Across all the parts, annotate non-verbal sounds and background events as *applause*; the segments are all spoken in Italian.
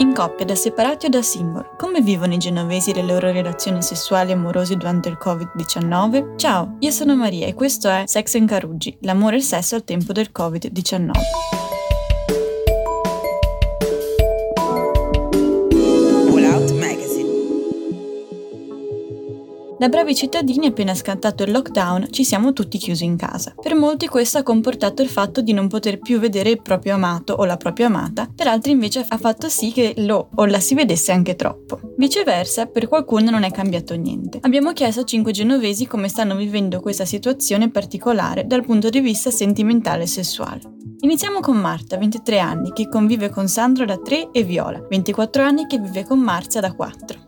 In coppia, da separati o da single, come vivono i genovesi le loro relazioni sessuali e amorose durante il Covid-19? Ciao, io sono Maria e questo è Sex and Caruggi, l'amore e il sesso al tempo del Covid-19. Da bravi cittadini, appena scattato il lockdown, ci siamo tutti chiusi in casa. Per molti questo ha comportato il fatto di non poter più vedere il proprio amato o la propria amata, per altri invece ha fatto sì che lo o la si vedesse anche troppo. Viceversa, per qualcuno non è cambiato niente. Abbiamo chiesto a cinque genovesi come stanno vivendo questa situazione particolare dal punto di vista sentimentale e sessuale. Iniziamo con Marta, 23 anni, che convive con Sandro da 3 e Viola, 24 anni, che vive con Marzia da 4.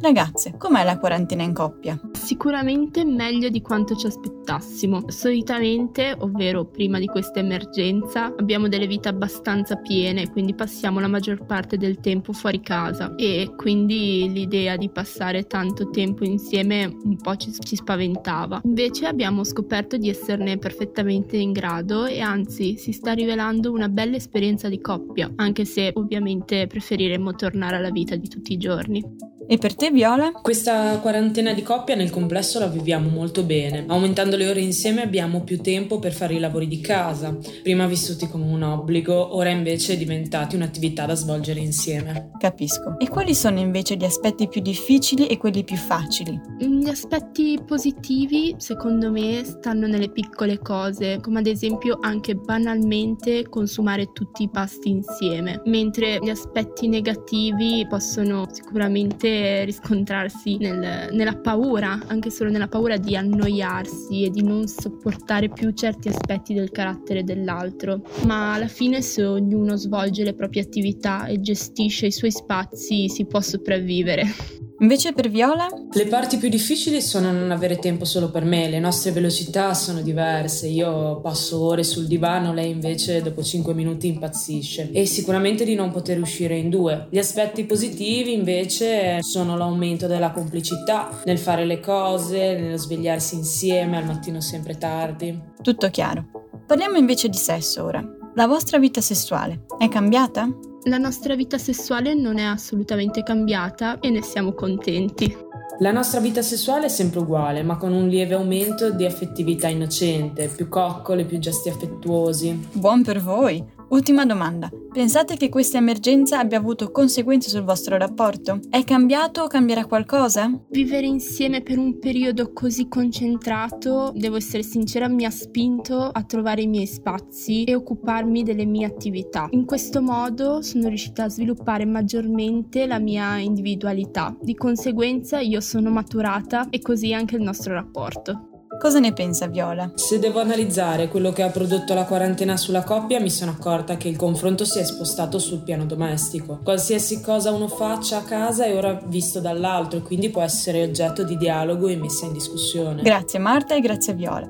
Ragazze, com'è la quarantena in coppia? Sicuramente meglio di quanto ci aspettassimo. Solitamente, ovvero prima di questa emergenza, abbiamo delle vite abbastanza piene, quindi passiamo la maggior parte del tempo fuori casa e quindi l'idea di passare tanto tempo insieme un po' ci, ci spaventava. Invece abbiamo scoperto di esserne perfettamente in grado e anzi si sta rivelando una bella esperienza di coppia, anche se ovviamente preferiremmo tornare alla vita di tutti i giorni. E per te, Viola? Questa quarantena di coppia nel complesso la viviamo molto bene. Aumentando le ore insieme abbiamo più tempo per fare i lavori di casa, prima vissuti come un obbligo, ora invece diventati un'attività da svolgere insieme. Capisco. E quali sono invece gli aspetti più difficili e quelli più facili? Gli aspetti positivi, secondo me, stanno nelle piccole cose, come ad esempio anche banalmente consumare tutti i pasti insieme, mentre gli aspetti negativi possono sicuramente riscontrarsi nel, nella paura, anche solo nella paura di annoiarsi e di non sopportare più certi aspetti del carattere dell'altro. Ma alla fine se ognuno svolge le proprie attività e gestisce i suoi spazi si può sopravvivere. Invece per Viola? Le parti più difficili sono non avere tempo solo per me, le nostre velocità sono diverse, io passo ore sul divano, lei invece dopo 5 minuti impazzisce e sicuramente di non poter uscire in due. Gli aspetti positivi invece sono l'aumento della complicità nel fare le cose, nello svegliarsi insieme al mattino sempre tardi. Tutto chiaro. Parliamo invece di sesso ora. La vostra vita sessuale è cambiata? La nostra vita sessuale non è assolutamente cambiata e ne siamo contenti. La nostra vita sessuale è sempre uguale, ma con un lieve aumento di affettività innocente, più coccole, più gesti affettuosi. Buon per voi! Ultima domanda. Pensate che questa emergenza abbia avuto conseguenze sul vostro rapporto? È cambiato o cambierà qualcosa? Vivere insieme per un periodo così concentrato, devo essere sincera, mi ha spinto a trovare i miei spazi e occuparmi delle mie attività. In questo modo sono riuscita a sviluppare maggiormente la mia individualità. Di conseguenza io sono maturata e così anche il nostro rapporto. Cosa ne pensa Viola? Se devo analizzare quello che ha prodotto la quarantena sulla coppia, mi sono accorta che il confronto si è spostato sul piano domestico. Qualsiasi cosa uno faccia a casa è ora visto dall'altro e quindi può essere oggetto di dialogo e messa in discussione. Grazie Marta e grazie Viola.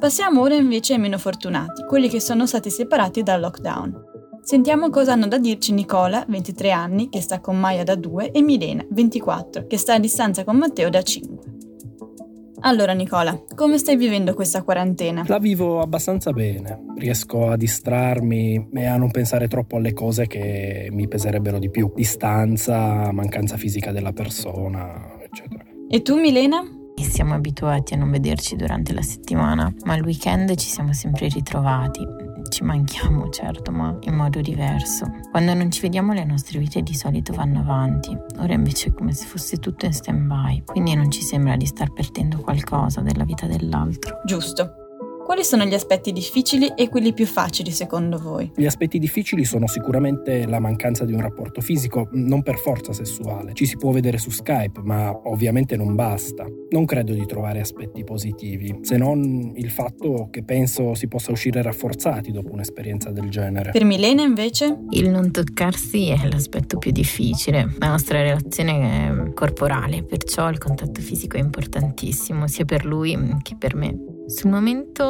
Passiamo ora invece ai meno fortunati, quelli che sono stati separati dal lockdown. Sentiamo cosa hanno da dirci Nicola, 23 anni, che sta con Maya da 2, e Milena, 24, che sta a distanza con Matteo da 5. Allora Nicola, come stai vivendo questa quarantena? La vivo abbastanza bene, riesco a distrarmi e a non pensare troppo alle cose che mi peserebbero di più. Distanza, mancanza fisica della persona, eccetera. E tu Milena? Siamo abituati a non vederci durante la settimana, ma al weekend ci siamo sempre ritrovati ci manchiamo, certo, ma in modo diverso. Quando non ci vediamo le nostre vite di solito vanno avanti, ora invece è come se fosse tutto in stand-by, quindi non ci sembra di star perdendo qualcosa della vita dell'altro. Giusto. Quali sono gli aspetti difficili e quelli più facili secondo voi? Gli aspetti difficili sono sicuramente la mancanza di un rapporto fisico, non per forza sessuale. Ci si può vedere su Skype, ma ovviamente non basta. Non credo di trovare aspetti positivi, se non il fatto che penso si possa uscire rafforzati dopo un'esperienza del genere. Per Milena invece? Il non toccarsi è l'aspetto più difficile. La nostra relazione è corporale, perciò il contatto fisico è importantissimo sia per lui che per me. Sul momento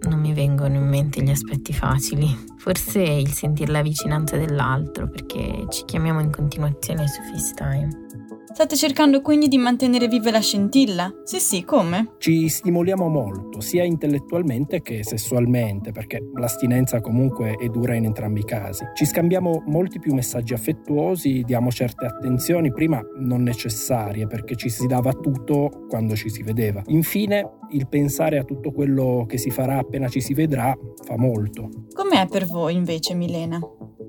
non mi vengono in mente gli aspetti facili, forse il sentire la vicinanza dell'altro perché ci chiamiamo in continuazione su FaceTime. State cercando quindi di mantenere viva la scintilla? Sì, sì, come? Ci stimoliamo molto, sia intellettualmente che sessualmente, perché l'astinenza comunque è dura in entrambi i casi. Ci scambiamo molti più messaggi affettuosi, diamo certe attenzioni, prima non necessarie, perché ci si dava tutto quando ci si vedeva. Infine, il pensare a tutto quello che si farà appena ci si vedrà fa molto. Com'è per voi invece, Milena?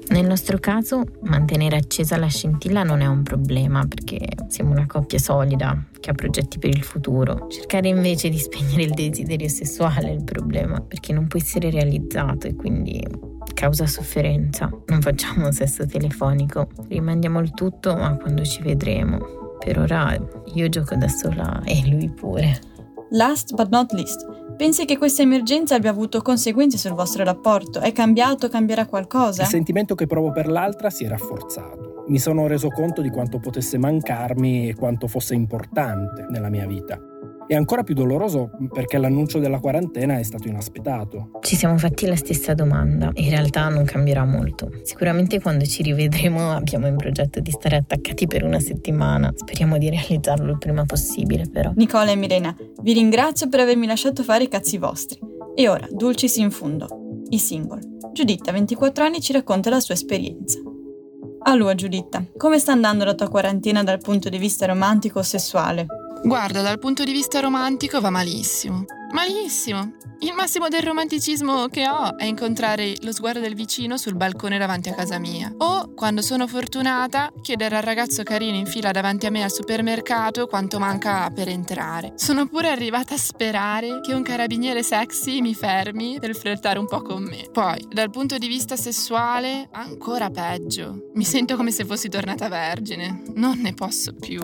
Nel nostro caso, mantenere accesa la scintilla non è un problema perché siamo una coppia solida che ha progetti per il futuro. Cercare invece di spegnere il desiderio sessuale è il problema perché non può essere realizzato e quindi causa sofferenza. Non facciamo sesso telefonico, rimandiamo il tutto ma quando ci vedremo. Per ora io gioco da sola e lui pure. Last but not least, pensi che questa emergenza abbia avuto conseguenze sul vostro rapporto? È cambiato, cambierà qualcosa? Il sentimento che provo per l'altra si è rafforzato. Mi sono reso conto di quanto potesse mancarmi e quanto fosse importante nella mia vita. È ancora più doloroso perché l'annuncio della quarantena è stato inaspettato. Ci siamo fatti la stessa domanda. In realtà non cambierà molto. Sicuramente quando ci rivedremo abbiamo in progetto di stare attaccati per una settimana. Speriamo di realizzarlo il prima possibile, però. Nicola e Milena, vi ringrazio per avermi lasciato fare i cazzi vostri. E ora, dulcis in fundo, i single. Giuditta, 24 anni, ci racconta la sua esperienza. Allora, Giuditta, come sta andando la tua quarantena dal punto di vista romantico o sessuale? Guarda, dal punto di vista romantico va malissimo. Malissimo. Il massimo del romanticismo che ho è incontrare lo sguardo del vicino sul balcone davanti a casa mia. O, quando sono fortunata, chiedere al ragazzo carino in fila davanti a me al supermercato quanto manca per entrare. Sono pure arrivata a sperare che un carabiniere sexy mi fermi per flirtare un po' con me. Poi, dal punto di vista sessuale, ancora peggio. Mi sento come se fossi tornata vergine. Non ne posso più.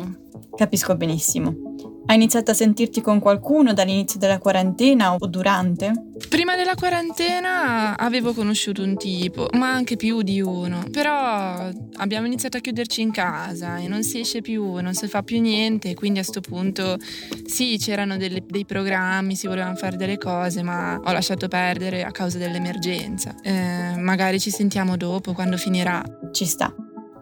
Capisco benissimo. Hai iniziato a sentirti con qualcuno dall'inizio della quarantena o durante? Prima della quarantena avevo conosciuto un tipo, ma anche più di uno. Però abbiamo iniziato a chiuderci in casa e non si esce più, non si fa più niente. Quindi a questo punto sì, c'erano delle, dei programmi, si volevano fare delle cose, ma ho lasciato perdere a causa dell'emergenza. Eh, magari ci sentiamo dopo, quando finirà. Ci sta.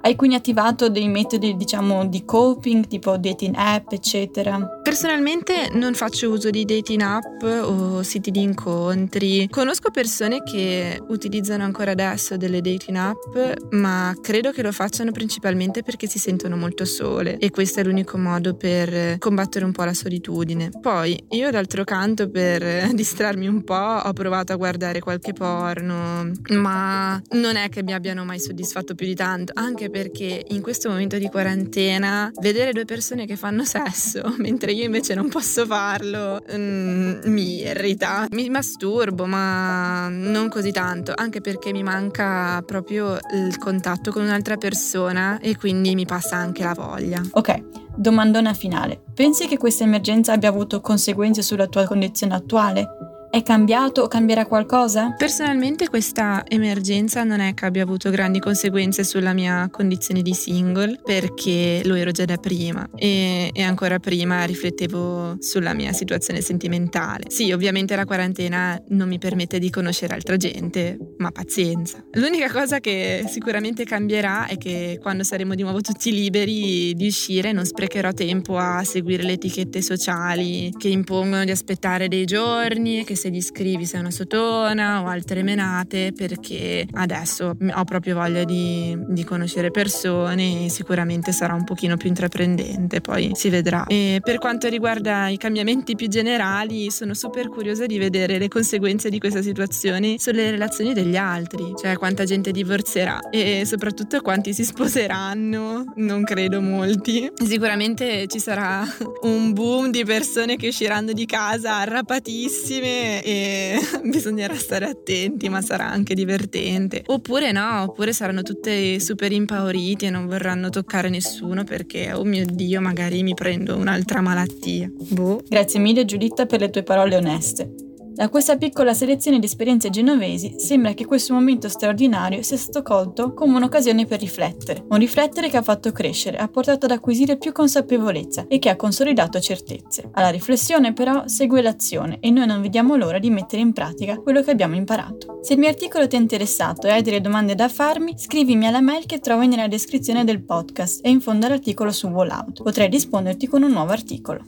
Hai quindi attivato dei metodi, diciamo, di coping, tipo dating app, eccetera? Personalmente non faccio uso di dating app o siti di incontri. Conosco persone che utilizzano ancora adesso delle dating app, ma credo che lo facciano principalmente perché si sentono molto sole e questo è l'unico modo per combattere un po' la solitudine. Poi io d'altro canto per *laughs* distrarmi un po' ho provato a guardare qualche porno, ma non è che mi abbiano mai soddisfatto più di tanto, anche perché in questo momento di quarantena vedere due persone che fanno sesso *laughs* mentre io invece non posso farlo mm, mi irrita. Mi masturbo, ma non così tanto, anche perché mi manca proprio il contatto con un'altra persona e quindi mi passa anche la voglia. Ok, domandona finale. Pensi che questa emergenza abbia avuto conseguenze sulla tua condizione attuale? È cambiato o cambierà qualcosa? Personalmente questa emergenza non è che abbia avuto grandi conseguenze sulla mia condizione di single perché lo ero già da prima e, e ancora prima riflettevo sulla mia situazione sentimentale. Sì, ovviamente la quarantena non mi permette di conoscere altra gente, ma pazienza. L'unica cosa che sicuramente cambierà è che quando saremo di nuovo tutti liberi di uscire non sprecherò tempo a seguire le etichette sociali che impongono di aspettare dei giorni che se gli scrivi sei una sotona o altre menate perché adesso ho proprio voglia di, di conoscere persone e sicuramente sarà un pochino più intraprendente, poi si vedrà. E per quanto riguarda i cambiamenti più generali, sono super curiosa di vedere le conseguenze di questa situazione sulle relazioni degli altri, cioè quanta gente divorzierà e soprattutto quanti si sposeranno, non credo molti. Sicuramente ci sarà un boom di persone che usciranno di casa arrapatissime e *laughs* bisognerà stare attenti, ma sarà anche divertente. Oppure no, oppure saranno tutte super impauriti e non vorranno toccare nessuno perché, oh mio Dio, magari mi prendo un'altra malattia. Boh. Grazie mille Giuditta per le tue parole oneste. Da questa piccola selezione di esperienze genovesi sembra che questo momento straordinario sia stato colto come un'occasione per riflettere, un riflettere che ha fatto crescere, ha portato ad acquisire più consapevolezza e che ha consolidato certezze. Alla riflessione però segue l'azione e noi non vediamo l'ora di mettere in pratica quello che abbiamo imparato. Se il mio articolo ti è interessato e hai delle domande da farmi, scrivimi alla mail che trovi nella descrizione del podcast e in fondo all'articolo su Wallout. Potrei risponderti con un nuovo articolo.